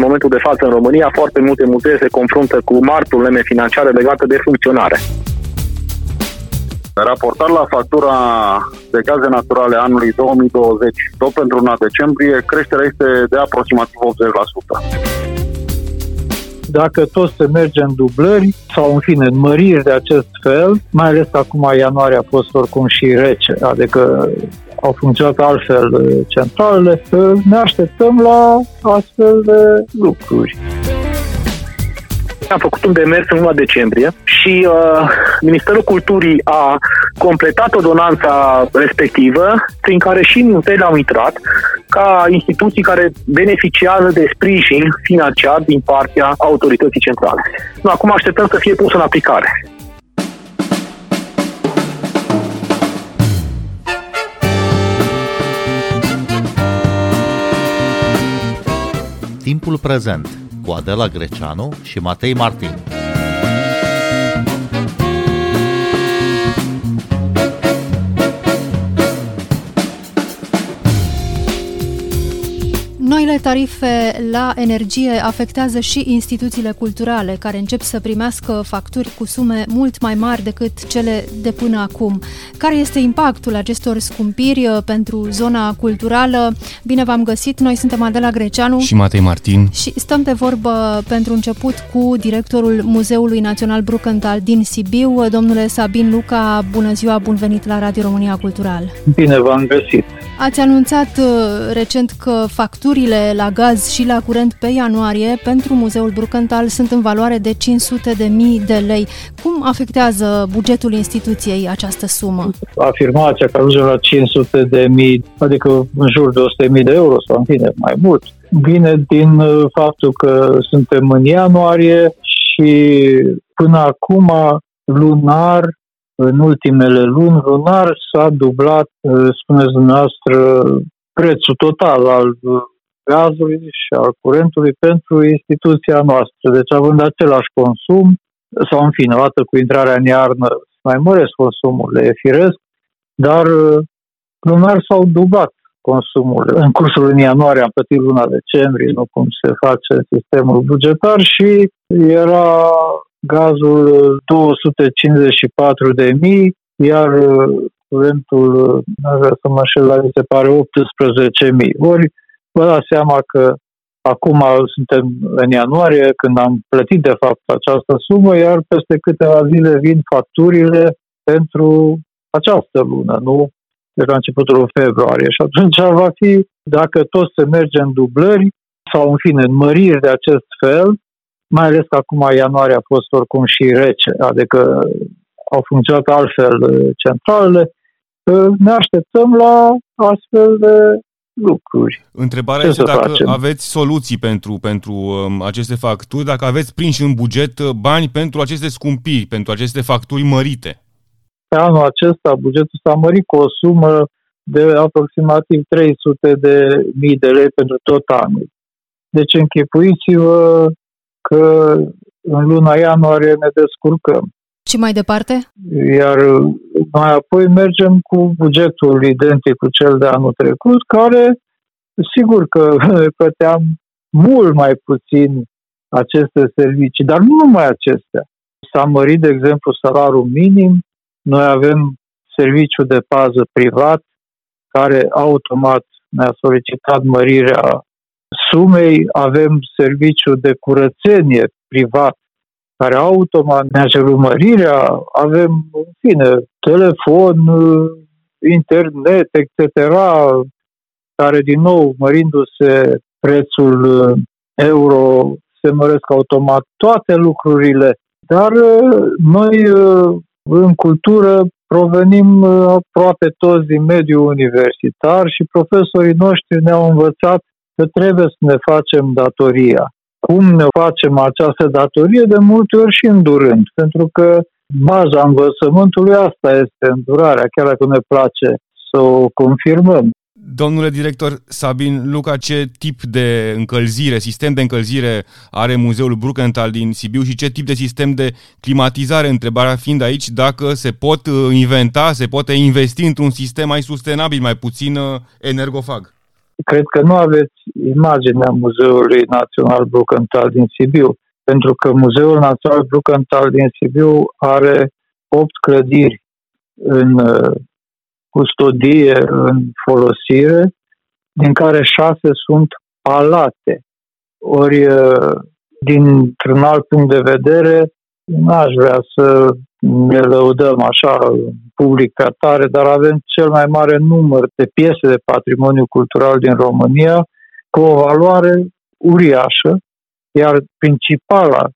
În momentul de față în România, foarte multe muzee se confruntă cu mari probleme financiare legate de funcționare. Raportat la factura de gaze naturale anului 2020, tot pentru luna decembrie, creșterea este de aproximativ 80% dacă tot se merge în dublări sau, în fine, în măriri de acest fel, mai ales acum ianuarie a fost oricum și rece, adică au funcționat altfel centralele, ne așteptăm la astfel de lucruri am făcut un demers în luna decembrie și uh, Ministerul Culturii a completat ordonanța respectivă, prin care și muzeele au intrat ca instituții care beneficiază de sprijin financiar din partea autorității centrale. Nu, acum așteptăm să fie pus în aplicare. Timpul prezent cu Adela Greceanu și Matei Martin. Noile tarife la energie afectează și instituțiile culturale, care încep să primească facturi cu sume mult mai mari decât cele de până acum. Care este impactul acestor scumpiri uh, pentru zona culturală? Bine v-am găsit, noi suntem Adela Greceanu și Matei Martin și stăm de vorbă pentru început cu directorul Muzeului Național Brucantal din Sibiu, domnule Sabin Luca. Bună ziua, bun venit la Radio România Cultural! Bine v-am găsit! Ați anunțat uh, recent că facturile la gaz și la curent pe ianuarie pentru Muzeul Brucantal sunt în valoare de 500 de mii de lei. Cum afectează bugetul instituției această sumă? Afirmația că ajunge la 500 de mii, adică în jur de 100 de mii de euro sau în fine mai mult, vine din uh, faptul că suntem în ianuarie și până acum lunar în ultimele luni lunar s-a dublat, uh, spuneți dumneavoastră, prețul total al uh, gazului și al curentului pentru instituția noastră. Deci având același consum, sau în fine, odată cu intrarea în iarnă, mai măresc consumurile, e firesc, dar uh, lunar s-au dublat consumurile. În cursul lunii ianuarie am plătit luna decembrie, nu cum se face sistemul bugetar și era gazul 254 de mii, iar uh, curentul, uh, nu vrea să mă înșel, la mi se pare 18 mii. Ori vă dați seama că acum suntem în ianuarie, când am plătit de fapt această sumă, iar peste câteva zile vin facturile pentru această lună, nu de la începutul februarie. Și atunci va fi, dacă tot se merge în dublări sau în fine în măriri de acest fel, mai ales că acum ianuarie a fost oricum și rece, adică au funcționat altfel uh, centralele, uh, ne așteptăm la astfel de lucruri. Întrebarea Ce este dacă facem? aveți soluții pentru, pentru um, aceste facturi, dacă aveți prinși în buget uh, bani pentru aceste scumpiri, pentru aceste facturi mărite. Pe anul acesta bugetul s-a mărit cu o sumă de aproximativ 300 de mii de lei pentru tot anul. Deci închipuiți-vă că în luna ianuarie ne descurcăm. Și mai departe? Iar mai apoi mergem cu bugetul identic cu cel de anul trecut, care sigur că plăteam mult mai puțin aceste servicii, dar nu numai acestea. S-a mărit, de exemplu, salariul minim, noi avem serviciu de pază privat, care automat ne-a solicitat mărirea sumei avem serviciu de curățenie privat care automat ne-a cerut mărirea, avem, în fine, telefon, internet, etc., care, din nou, mărindu-se prețul euro, se măresc automat toate lucrurile. Dar noi, în cultură, provenim aproape toți din mediul universitar și profesorii noștri ne-au învățat că trebuie să ne facem datoria. Cum ne facem această datorie? De multe ori și îndurând, pentru că baza învățământului asta este îndurarea, chiar dacă ne place să o confirmăm. Domnule director Sabin Luca, ce tip de încălzire, sistem de încălzire are Muzeul Brukenthal din Sibiu și ce tip de sistem de climatizare? Întrebarea fiind aici dacă se pot inventa, se poate investi într-un sistem mai sustenabil, mai puțin uh, energofag. Cred că nu aveți imaginea Muzeului Național Brucantal din Sibiu, pentru că Muzeul Național Brucantal din Sibiu are opt clădiri în uh, custodie, în folosire, din care șase sunt palate. Ori, uh, dintr-un alt punct de vedere, n-aș vrea să ne lăudăm așa public ca tare, dar avem cel mai mare număr de piese de patrimoniu cultural din România cu o valoare uriașă, iar principala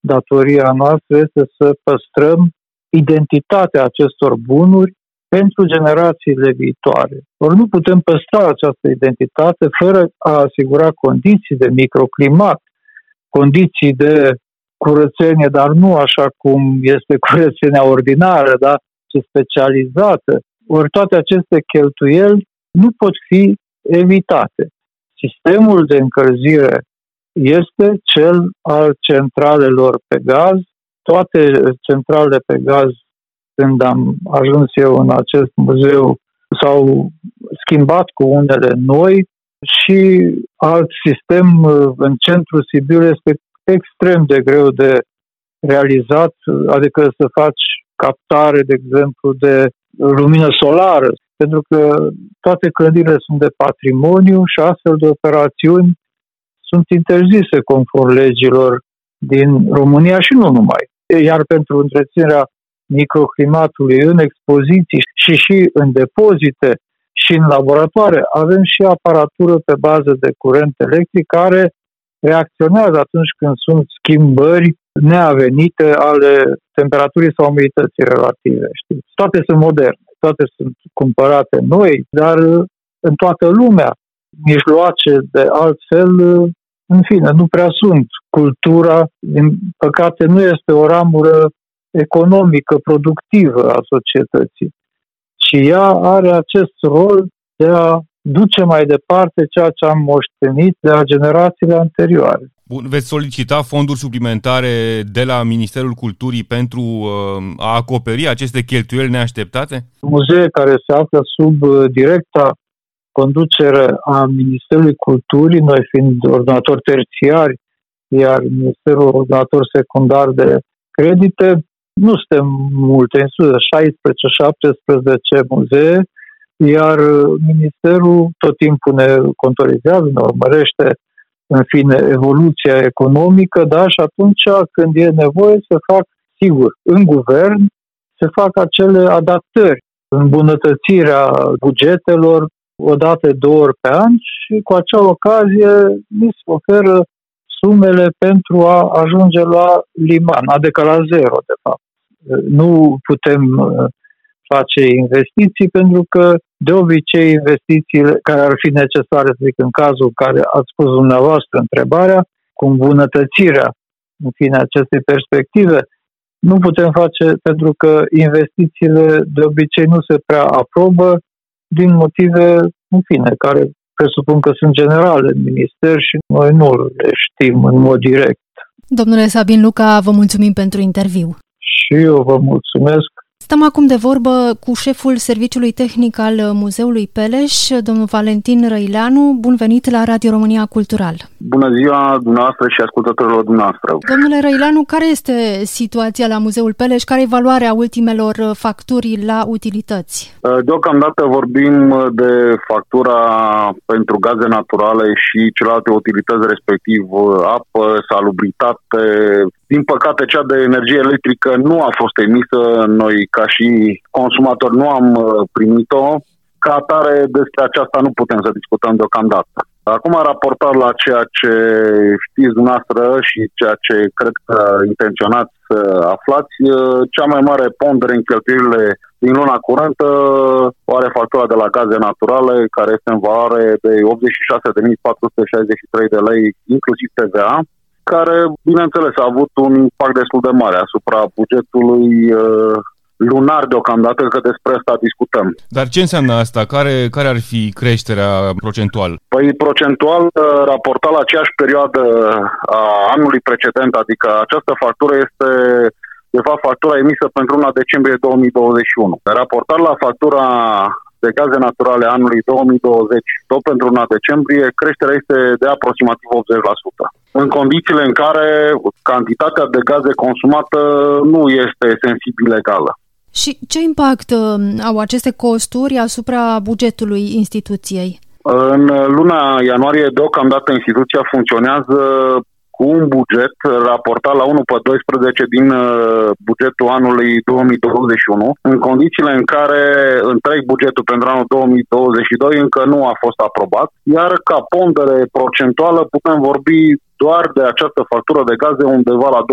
datoria noastră este să păstrăm identitatea acestor bunuri pentru generațiile viitoare. Ori nu putem păstra această identitate fără a asigura condiții de microclimat, condiții de curățenie, dar nu așa cum este curățenia ordinară, da? ci specializată. Ori toate aceste cheltuieli nu pot fi evitate. Sistemul de încălzire este cel al centralelor pe gaz. Toate centralele pe gaz, când am ajuns eu în acest muzeu, s-au schimbat cu unele noi și alt sistem în centrul Sibiu este extrem de greu de realizat, adică să faci captare, de exemplu, de lumină solară, pentru că toate clădirile sunt de patrimoniu și astfel de operațiuni sunt interzise conform legilor din România și nu numai. Iar pentru întreținerea microclimatului în expoziții și și în depozite și în laboratoare avem și aparatură pe bază de curent electric care reacționează atunci când sunt schimbări neavenite ale temperaturii sau umidității relative. Știți? Toate sunt moderne, toate sunt cumpărate noi, dar în toată lumea mijloace de altfel, în fine, nu prea sunt. Cultura, din păcate, nu este o ramură economică, productivă a societății, ci ea are acest rol de a duce mai departe ceea ce am moștenit de la generațiile anterioare. Bun, veți solicita fonduri suplimentare de la Ministerul Culturii pentru uh, a acoperi aceste cheltuieli neașteptate? Muzee care se află sub uh, directa conducere a Ministerului Culturii, noi fiind ordonatori terțiari, iar Ministerul ordonator secundar de credite, nu suntem multe, în sus 16-17 muzee, iar Ministerul tot timpul ne contorizează, ne urmărește în fine, evoluția economică, da, și atunci când e nevoie să fac, sigur, în guvern, se fac acele adaptări, îmbunătățirea bugetelor o dată, două ori pe an și cu acea ocazie mi se oferă sumele pentru a ajunge la liman, adică la zero, de fapt. Nu putem face investiții pentru că de obicei investițiile care ar fi necesare, să zic, în cazul care ați spus dumneavoastră întrebarea, cu îmbunătățirea, în fine, acestei perspective, nu putem face pentru că investițiile de obicei nu se prea aprobă din motive, în fine, care presupun că sunt generale în minister și noi nu le știm în mod direct. Domnule Sabin Luca, vă mulțumim pentru interviu. Și eu vă mulțumesc Stăm acum de vorbă cu șeful Serviciului Tehnic al Muzeului Peleș, domnul Valentin Răileanu. Bun venit la Radio România Cultural. Bună ziua dumneavoastră și ascultătorilor dumneavoastră. Domnule Răileanu, care este situația la Muzeul Peleș? Care e valoarea ultimelor facturi la utilități? Uh, deocamdată vorbim de factura pentru gaze naturale și celelalte utilități, respectiv uh, apă, salubritate, din păcate, cea de energie electrică nu a fost emisă. Noi, ca și consumatori, nu am uh, primit-o. Ca atare, despre aceasta nu putem să discutăm deocamdată. Acum, raportat la ceea ce știți dumneavoastră și ceea ce cred că intenționați să aflați, uh, cea mai mare pondere în cheltuielile din luna curentă o are factura de la gaze naturale, care este în valoare de 86.463 de lei, inclusiv TVA care, bineînțeles, a avut un impact destul de mare asupra bugetului uh, lunar deocamdată, că despre asta discutăm. Dar ce înseamnă asta? Care, care ar fi creșterea procentual? Păi procentual, uh, raportat la aceeași perioadă a anului precedent, adică această factură este de fapt factura emisă pentru luna decembrie 2021. Raportat la factura de gaze naturale anului 2020, tot pentru luna decembrie, creșterea este de aproximativ 80%. În condițiile în care cantitatea de gaze consumată nu este sensibil egală. Și ce impact uh, au aceste costuri asupra bugetului instituției? În luna ianuarie, deocamdată, instituția funcționează cu un buget raportat la 1 pe 12 din uh, bugetul anului 2021, în condițiile în care întreg bugetul pentru anul 2022 încă nu a fost aprobat, iar ca pondere procentuală putem vorbi doar de această factură de gaze undeva la 23%.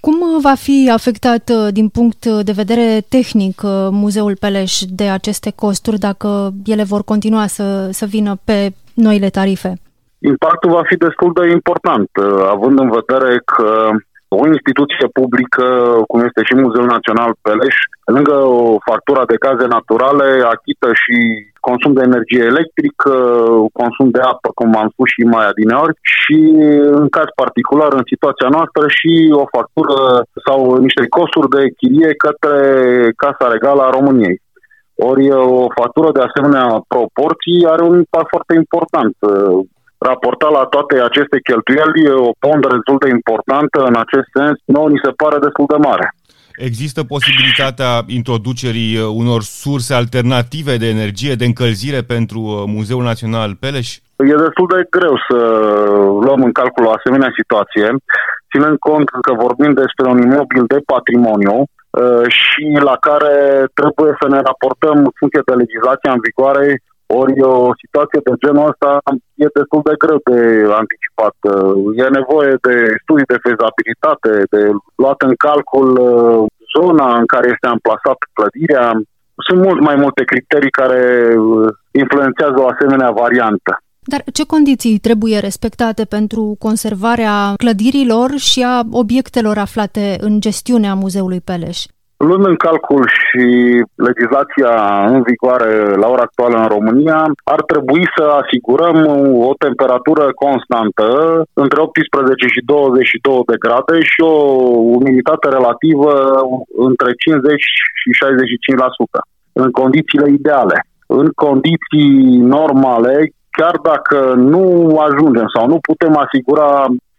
Cum va fi afectat uh, din punct de vedere tehnic uh, Muzeul Peleș de aceste costuri dacă ele vor continua să, să vină pe noile tarife? impactul va fi destul de important, uh, având în vedere că o instituție publică, cum este și Muzeul Național Peleș, lângă o factură de gaze naturale, achită și consum de energie electrică, consum de apă, cum am spus și mai adineori, și în caz particular, în situația noastră, și o factură sau niște costuri de chirie către Casa Regală a României. Ori o factură de asemenea proporții are un impact foarte important raportat la toate aceste cheltuieli, o pondere destul de importantă în acest sens, nouă ni se pare destul de mare. Există posibilitatea introducerii uh, unor surse alternative de energie, de încălzire pentru uh, Muzeul Național Peleș? E destul de greu să luăm în calcul o asemenea situație, ținând cont că vorbim despre un imobil de patrimoniu uh, și la care trebuie să ne raportăm în funcție de legislația în vigoare ori o situație de genul ăsta e destul de greu de anticipat. E nevoie de studii de fezabilitate, de luat în calcul uh, zona în care este amplasată clădirea. Sunt mult mai multe criterii care uh, influențează o asemenea variantă. Dar ce condiții trebuie respectate pentru conservarea clădirilor și a obiectelor aflate în gestiunea Muzeului Peleș? Luând în calcul și legislația în vigoare la ora actuală în România, ar trebui să asigurăm o temperatură constantă între 18 și 22 de grade și o umiditate relativă între 50 și 65% în condițiile ideale. În condiții normale, chiar dacă nu ajungem sau nu putem asigura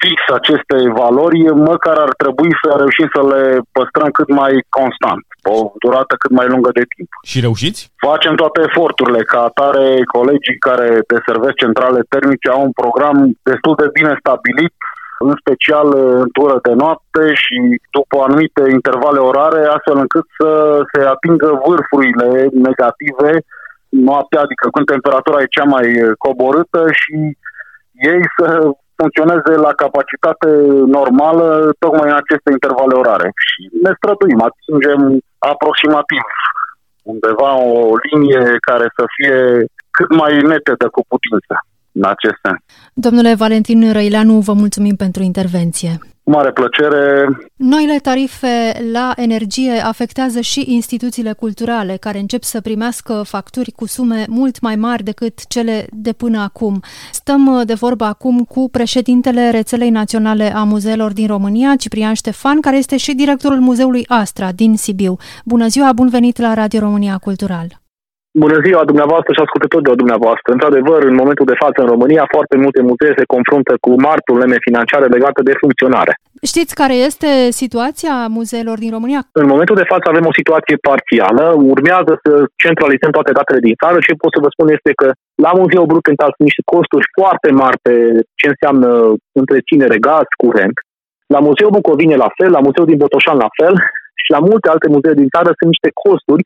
fix aceste valori, măcar ar trebui să reușim să le păstrăm cât mai constant, o durată cât mai lungă de timp. Și reușiți? Facem toate eforturile. Ca atare, colegii care deservesc centrale termice au un program destul de bine stabilit, în special în tură de noapte și după anumite intervale orare, astfel încât să se atingă vârfurile negative noaptea, adică când temperatura e cea mai coborâtă și ei să funcționeze la capacitate normală tocmai în aceste intervale orare. Și ne străduim, atingem aproximativ undeva o linie care să fie cât mai netedă cu putință în acest sens. Domnule Valentin Răileanu, vă mulțumim pentru intervenție. Cu mare plăcere. Noile tarife la energie afectează și instituțiile culturale, care încep să primească facturi cu sume mult mai mari decât cele de până acum. Stăm de vorbă acum cu președintele Rețelei Naționale a Muzeelor din România, Ciprian Ștefan, care este și directorul Muzeului Astra din Sibiu. Bună ziua, bun venit la Radio România Cultural! Bună ziua dumneavoastră și ascultători de dumneavoastră. Într-adevăr, în momentul de față în România, foarte multe muzee se confruntă cu mari probleme financiare legate de funcționare. Știți care este situația muzeelor din România? În momentul de față avem o situație parțială. Urmează să centralizăm toate datele din țară. Ce pot să vă spun este că la Muzeul Brukenthal sunt niște costuri foarte mari pe ce înseamnă întreținere, gaz, curent. La Muzeul Bucovine la fel, la Muzeul din Botoșan la fel și la multe alte muzee din țară sunt niște costuri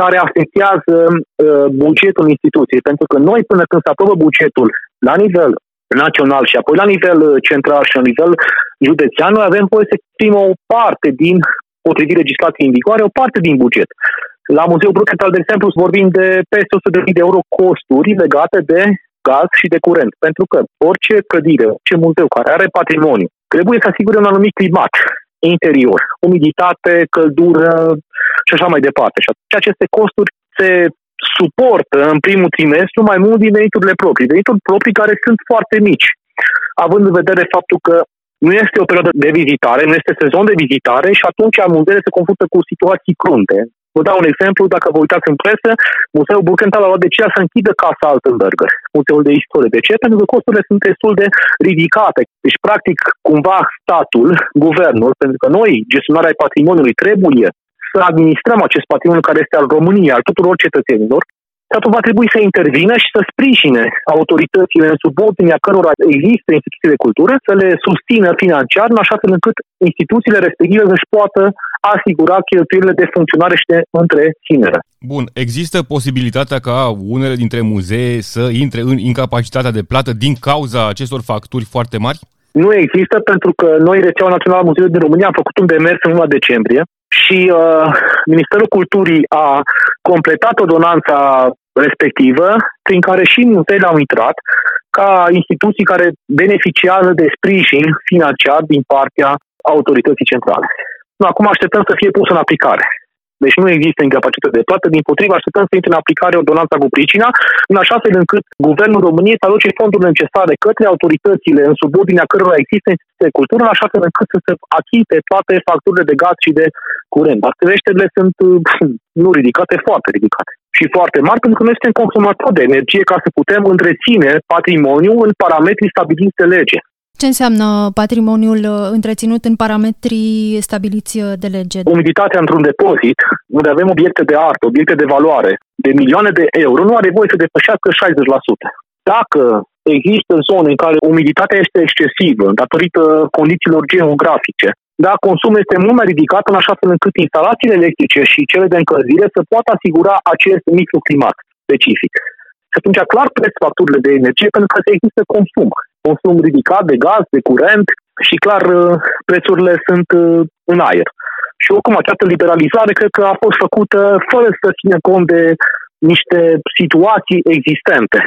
care afectează uh, bugetul instituției. Pentru că noi, până când se aprobă bugetul la nivel național și apoi la nivel uh, central și la nivel județean, noi avem voie să primim o parte din, potrivit legislației în vigoare, o parte din buget. La Muzeul Bruxelles, de exemplu, vorbim de peste 100.000 de euro costuri legate de gaz și de curent. Pentru că orice clădire, orice muzeu care are patrimoniu, trebuie să asigure un anumit climat interior, umiditate, căldură și așa mai departe. Și atunci aceste costuri se suportă în primul trimestru mai mult din veniturile proprii. Venituri proprii care sunt foarte mici, având în vedere faptul că nu este o perioadă de vizitare, nu este sezon de vizitare și atunci muzeele se confruntă cu situații crunte. Vă dau un exemplu, dacă vă uitați în presă, Muzeul Burkenthal a luat decizia să închidă Casa Altenberger, Muzeul de Istorie. De ce? Pentru că costurile sunt destul de ridicate. Deci, practic, cumva statul, guvernul, pentru că noi, gestionarea patrimoniului, trebuie să administrăm acest patrimoniu care este al României, al tuturor cetățenilor, statul va trebui să intervină și să sprijine autoritățile în subordinea cărora există instituții de cultură, să le susțină financiar, în așa fel încât instituțiile respective să-și poată asigura cheltuielile de funcționare și de întreținere. Bun, există posibilitatea ca unele dintre muzee să intre în incapacitatea de plată din cauza acestor facturi foarte mari? Nu există pentru că noi, Rețeaua Națională a Muzeului din România, am făcut un demers în luna decembrie și uh, Ministerul Culturii a completat ordonanța respectivă, prin care și muzeele au intrat ca instituții care beneficiază de sprijin financiar din partea autorității centrale. Nu, acum așteptăm să fie pus în aplicare. Deci nu există incapacitate de plată, din potrivă așteptăm să intre în aplicare ordonanța cu pricina, în așa fel încât Guvernul României să aloce fondurile necesare către autoritățile în subordinea cărora există instituții de cultură, în așa fel încât să se achite toate facturile de gaz și de curent. Dar creșterile sunt nu ridicate, foarte ridicate și foarte mari, pentru că noi suntem consumatori de energie ca să putem întreține patrimoniul în parametrii stabiliți de lege. Ce înseamnă patrimoniul uh, întreținut în parametrii stabiliți uh, de lege? Umiditatea într-un depozit, unde avem obiecte de artă, obiecte de valoare, de milioane de euro, nu are voie să depășească 60%. Dacă există zone în care umiditatea este excesivă, datorită condițiilor geografice, da, consumul este mult mai ridicat în așa fel încât instalațiile electrice și cele de încălzire să poată asigura acest microclimat specific. Și atunci clar cresc facturile de energie pentru că există consum. Consum ridicat de gaz, de curent și clar uh, prețurile sunt uh, în aer. Și oricum această liberalizare cred că a fost făcută fără să țină cont de niște situații existente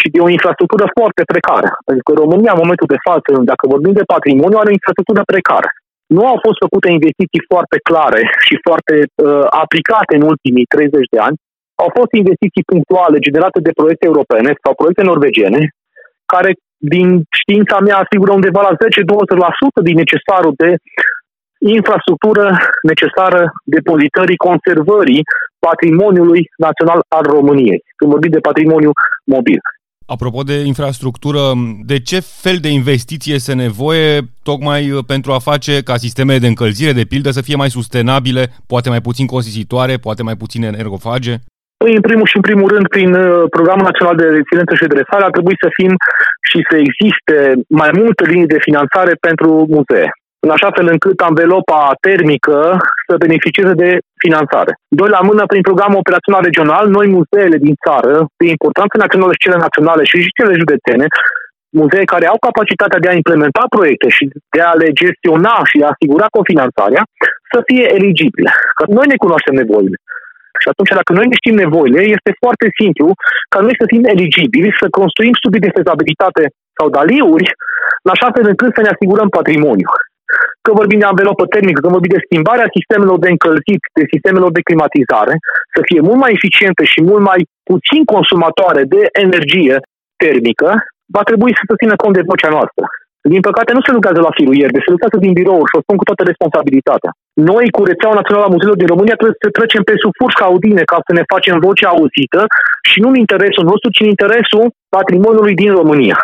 și de o infrastructură foarte precară. Pentru că România, în momentul de față, dacă vorbim de patrimoniu, are o infrastructură precară nu au fost făcute investiții foarte clare și foarte uh, aplicate în ultimii 30 de ani. Au fost investiții punctuale generate de proiecte europene sau proiecte norvegiene, care, din știința mea, asigură undeva la 10-20% din necesarul de infrastructură necesară depozitării, conservării patrimoniului național al României, când vorbim de patrimoniu mobil. Apropo de infrastructură, de ce fel de investiție este nevoie tocmai uh, pentru a face ca sistemele de încălzire, de pildă, să fie mai sustenabile, poate mai puțin costisitoare, poate mai puțin energofage? Păi, în primul și în primul rând, prin uh, Programul Național de Reziliență și Redresare, ar trebui să fim și să existe mai multe linii de finanțare pentru muzee în așa fel încât anvelopa termică să beneficieze de finanțare. Doi la mână, prin programul operațional regional, noi muzeele din țară, de importanță națională și cele naționale și cele județene, muzee care au capacitatea de a implementa proiecte și de a le gestiona și de a asigura cofinanțarea, să fie eligibile. Că noi ne cunoaștem nevoile. Și atunci, dacă noi ne știm nevoile, este foarte simplu ca noi să fim eligibili, să construim studii de fezabilitate sau daliuri, în așa fel încât să ne asigurăm patrimoniu că vorbim de anvelopă termică, că vorbim de schimbarea sistemelor de încălzit, de sistemelor de climatizare, să fie mult mai eficientă și mult mai puțin consumatoare de energie termică, va trebui să se țină cont de vocea noastră. Din păcate nu se lucrează la firul ieri, se lucrează din birou și o spun cu toată responsabilitatea. Noi, cu rețeaua națională a muzeilor din România, trebuie să trecem pe sub furșca audine ca să ne facem vocea auzită și nu în interesul nostru, ci în interesul patrimoniului din România.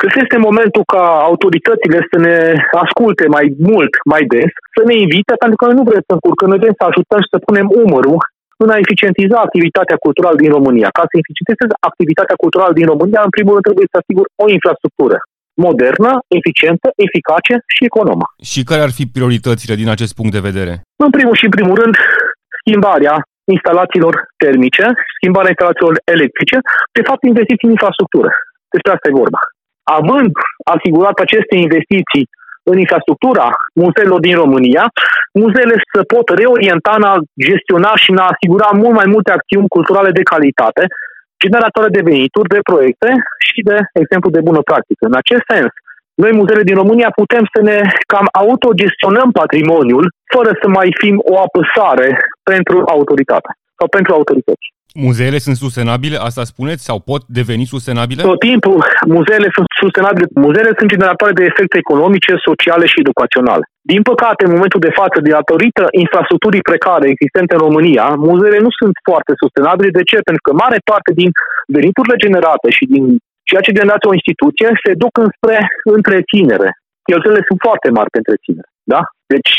Cred că este momentul ca autoritățile să ne asculte mai mult, mai des, să ne invite, pentru că noi nu vrem să încurcăm, noi vrem să ajutăm și să punem umărul în a eficientiza activitatea culturală din România. Ca să eficientizeze activitatea culturală din România, în primul rând trebuie să asigur o infrastructură modernă, eficientă, eficace și economă. Și care ar fi prioritățile din acest punct de vedere? În primul și în primul rând, schimbarea instalațiilor termice, schimbarea instalațiilor electrice, de fapt investiții în infrastructură. Despre asta e vorba având asigurat aceste investiții în infrastructura muzeelor din România, muzeele se pot reorienta în a gestiona și în a asigura mult mai multe acțiuni culturale de calitate, generatoare de venituri, de proiecte și de exemplu de bună practică. În acest sens, noi, muzeele din România, putem să ne cam autogestionăm patrimoniul fără să mai fim o apăsare pentru autoritate sau pentru autorități. Muzeele sunt sustenabile, asta spuneți, sau pot deveni sustenabile? Tot timpul, muzeele sunt sustenabile. Muzeele sunt generatoare de efecte economice, sociale și educaționale. Din păcate, în momentul de față, de datorită infrastructurii precare existente în România, muzeele nu sunt foarte sustenabile. De ce? Pentru că mare parte din veniturile generate și din ceea ce generează o instituție se duc înspre întreținere. Cheltuielile sunt foarte mari pentru întreținere. Da? Deci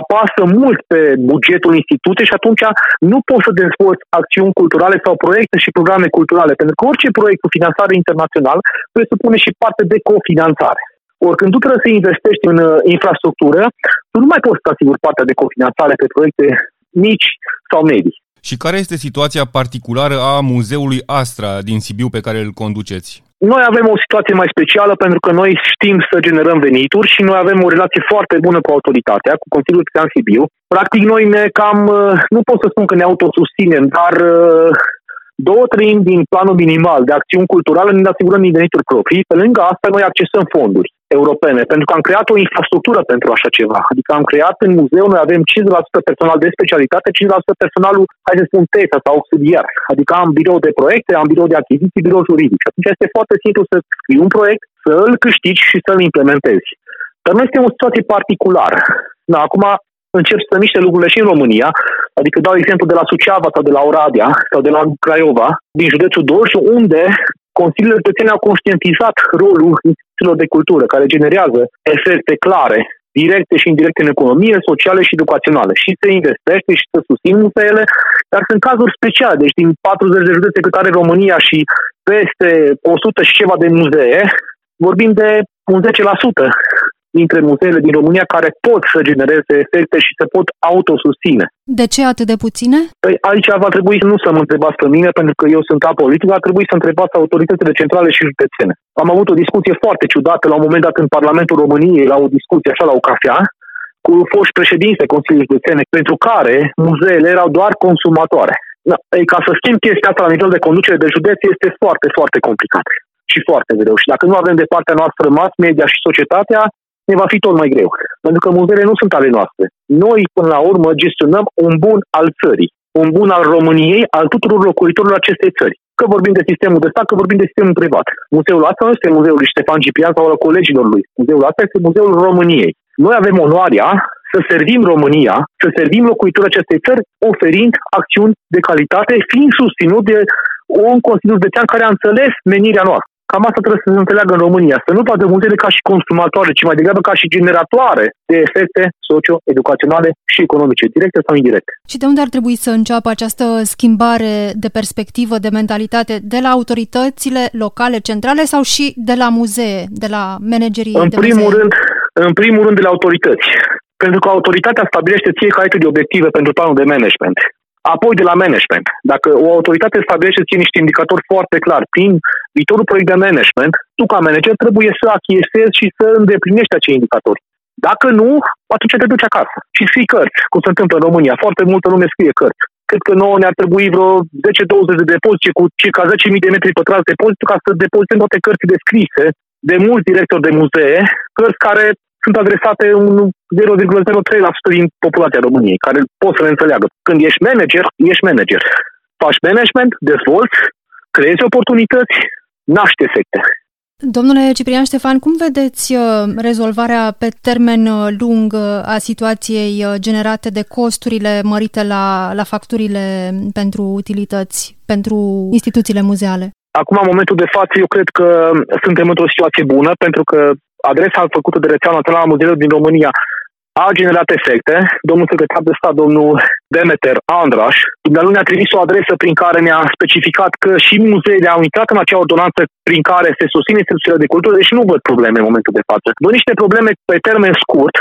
apasă mult pe bugetul instituției și atunci nu poți să dezvolți acțiuni culturale sau proiecte și programe culturale, pentru că orice proiect cu finanțare internațională presupune și parte de cofinanțare. Ori când tu trebuie să investești în uh, infrastructură, tu nu mai poți să asiguri partea de cofinanțare pe proiecte mici sau medii. Și care este situația particulară a muzeului Astra din Sibiu pe care îl conduceți? Noi avem o situație mai specială pentru că noi știm să generăm venituri și noi avem o relație foarte bună cu autoritatea, cu Consiliul Pitan Sibiu. Practic noi ne cam, uh, nu pot să spun că ne autosusținem, dar uh, două treimi din planul minimal de acțiuni culturale ne asigurăm din venituri proprii. Pe lângă asta noi accesăm fonduri europene, pentru că am creat o infrastructură pentru așa ceva. Adică am creat în muzeu, noi avem 50% personal de specialitate, 50% personalul, hai să spun, TESA sau auxiliar. Adică am birou de proiecte, am birou de achiziții, birou juridic. Atunci este foarte simplu să scrii un proiect, să îl câștigi și să-l implementezi. Dar nu este o situație particulară. Da, acum încep să miște lucrurile și în România, adică dau exemplu de la Suceava sau de la Oradea sau de la Craiova, din județul Dolj, unde Consiliile Județene au conștientizat rolul instituțiilor de cultură, care generează efecte clare, directe și indirecte în economie, sociale și educaționale. Și se investește și se susțin muzeele, dar sunt cazuri speciale. Deci din 40 de județe cât are România și peste 100 și ceva de muzee, vorbim de un 10% dintre muzeele din România care pot să genereze efecte și se pot autosusține. De ce atât de puține? Păi aici va trebui nu să mă întrebați pe mine, pentru că eu sunt apolitic, va trebui să întrebați autoritățile centrale și județene. Am avut o discuție foarte ciudată la un moment dat în Parlamentul României, la o discuție așa la o cafea, cu foști președinți Consiliului Județene, pentru care muzeele erau doar consumatoare. Da, ei, ca să schimb chestia asta la nivel de conducere de județ este foarte, foarte complicat și foarte greu. Și dacă nu avem de partea noastră mass media și societatea, ne va fi tot mai greu. Pentru că muzeele nu sunt ale noastre. Noi, până la urmă, gestionăm un bun al țării, un bun al României, al tuturor locuitorilor acestei țări. Că vorbim de sistemul de stat, că vorbim de sistemul privat. Muzeul ăsta nu este muzeul lui Ștefan Ciprian sau al colegilor lui. Muzeul ăsta este muzeul României. Noi avem onoarea să servim România, să servim locuitorii acestei țări, oferind acțiuni de calitate, fiind susținut de un Consiliu Județean care a înțeles menirea noastră. Cam asta trebuie să se înțeleagă în România, să nu vadă muzeele ca și consumatoare, ci mai degrabă ca și generatoare de efecte socio-educaționale și economice, directe sau indirecte. Și de unde ar trebui să înceapă această schimbare de perspectivă, de mentalitate, de la autoritățile locale, centrale sau și de la muzee, de la managerii în de primul muzee? rând, În primul rând de la autorități. Pentru că autoritatea stabilește fiecare de obiective pentru planul de management. Apoi de la management. Dacă o autoritate stabilește ție niște indicatori foarte clar prin viitorul proiect de management, tu ca manager trebuie să achiesezi și să îndeplinești acei indicatori. Dacă nu, atunci te duci acasă și scrii cărți, cum se întâmplă în România. Foarte multă lume scrie cărți. Cred că nouă ne-ar trebui vreo 10-20 de depozite cu circa 10.000 de metri pătrați depozit ca să depozităm toate cărțile scrise de mulți directori de muzee, cărți care sunt adresate un 0,03% din populația României, care pot să le înțeleagă. Când ești manager, ești manager. Faci management, dezvolți, creezi oportunități, naște efecte. Domnule Ciprian Ștefan, cum vedeți uh, rezolvarea pe termen uh, lung uh, a situației generate de costurile mărite la, la facturile pentru utilități, pentru instituțiile muzeale? Acum, în momentul de față, eu cred că suntem într-o situație bună, pentru că adresa făcută de rețeaua națională a muzeelor din România a generat efecte. Domnul secretar de stat, domnul Demeter Andraș, dumnealui ne-a trimis o adresă prin care ne-a specificat că și muzeele au intrat în acea ordonanță prin care se susține instituțiile de cultură, deci nu văd probleme în momentul de față. Văd niște probleme pe termen scurt,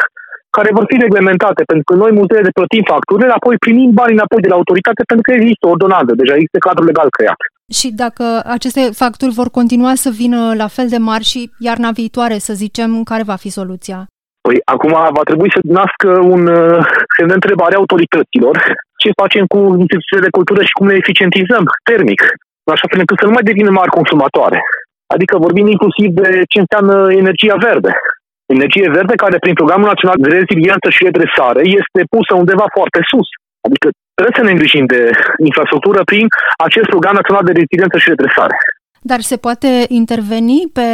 care vor fi reglementate, pentru că noi muzeele plătim facturile, apoi primim banii înapoi de la autoritate, pentru că există o ordonanță, deja există cadrul legal creat. Și dacă aceste facturi vor continua să vină la fel de mari și iarna viitoare, să zicem, care va fi soluția? Păi acum va trebui să nască un uh, semn de întrebare autorităților ce facem cu instituțiile de cultură și cum le eficientizăm termic, așa fel încât să nu mai devină mari consumatoare. Adică vorbim inclusiv de ce înseamnă energia verde. Energie verde care prin Programul Național de Reziliență și Redresare este pusă undeva foarte sus. Adică Trebuie să ne îngrijim de infrastructură prin acest program național de reziliență și redresare. Dar se poate interveni pe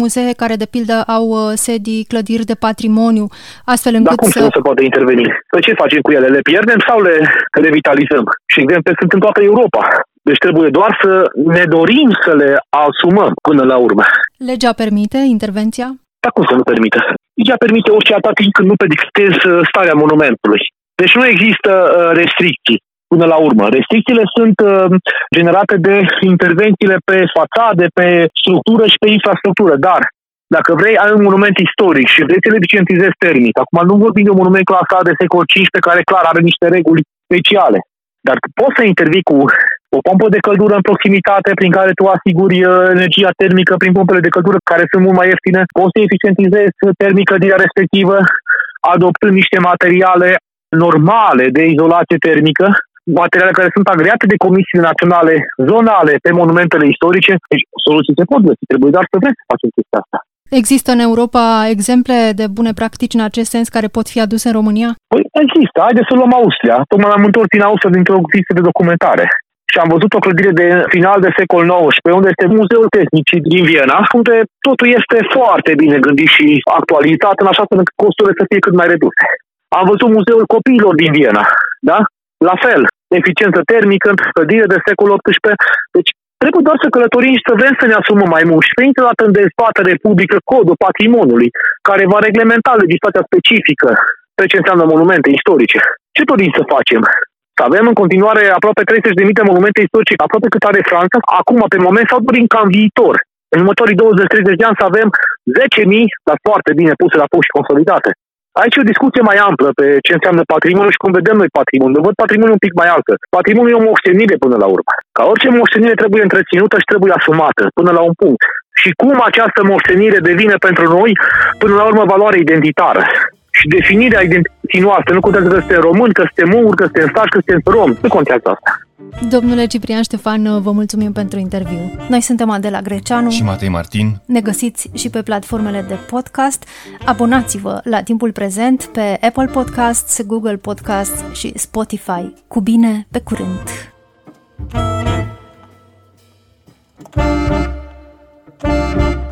muzee care, de pildă, au uh, sedii, clădiri de patrimoniu, astfel încât Dar cum să... să... nu se poate interveni? Păi ce facem cu ele? Le pierdem sau le revitalizăm? Și exemple sunt în toată Europa. Deci trebuie doar să ne dorim să le asumăm până la urmă. Legea permite intervenția? Dar cum să nu permită? Ea permite orice atât timp când nu pedictezi uh, starea monumentului. Deci nu există uh, restricții până la urmă. Restricțiile sunt uh, generate de intervențiile pe fațade, pe structură și pe infrastructură, dar dacă vrei, ai un monument istoric și vrei să le eficientizezi termic. Acum nu vorbim de un monument clasat de secol V care clar are niște reguli speciale. Dar poți să intervii cu o pompă de căldură în proximitate prin care tu asiguri uh, energia termică prin pompele de căldură care sunt mult mai ieftine, poți să eficientizezi termică din respectivă adoptând niște materiale normale de izolație termică, materiale care sunt agreate de comisiile naționale zonale pe monumentele istorice. Deci soluții se pot găsi, trebuie doar să vrei să facem chestia asta. Există în Europa exemple de bune practici în acest sens care pot fi aduse în România? Păi există. Haideți să luăm Austria. Tocmai am întors din Austria dintr-o vizită de documentare și am văzut o clădire de final de secol XIX, unde este Muzeul Tehnic din Viena, unde totul este foarte bine gândit și actualizat, în așa fel încât costurile să fie cât mai reduse. Am văzut Muzeul Copiilor din Viena, da? La fel, eficiență termică, clădire de secol XVIII. Deci trebuie doar să călătorim și să vrem să ne asumăm mai mult. Și pe dată în dezbatere publică codul patrimoniului, care va reglementa legislația specifică pe ce înseamnă monumente istorice. Ce dorim să facem? Să avem în continuare aproape 30.000 de monumente istorice, aproape cât are Franța, acum pe moment sau dorim ca în viitor. În următorii 20-30 de ani să avem 10.000, dar foarte bine puse la punct și consolidate. Aici e o discuție mai amplă pe ce înseamnă patrimoniu și cum vedem noi patrimoniu. Văd patrimoniul un pic mai altă. Patrimoniul e o moștenire până la urmă. Ca orice moștenire trebuie întreținută și trebuie asumată până la un punct. Și cum această moștenire devine pentru noi, până la urmă, valoare identitară și definirea identității noastre. Nu contează că suntem români, că suntem unguri, că suntem stași, că suntem rom. Nu contează asta. Domnule Ciprian Ștefan, vă mulțumim pentru interviu. Noi suntem Adela Greceanu și Matei Martin. Ne găsiți și pe platformele de podcast. Abonați-vă la timpul prezent pe Apple Podcasts, Google Podcasts și Spotify. Cu bine, pe curând! thank you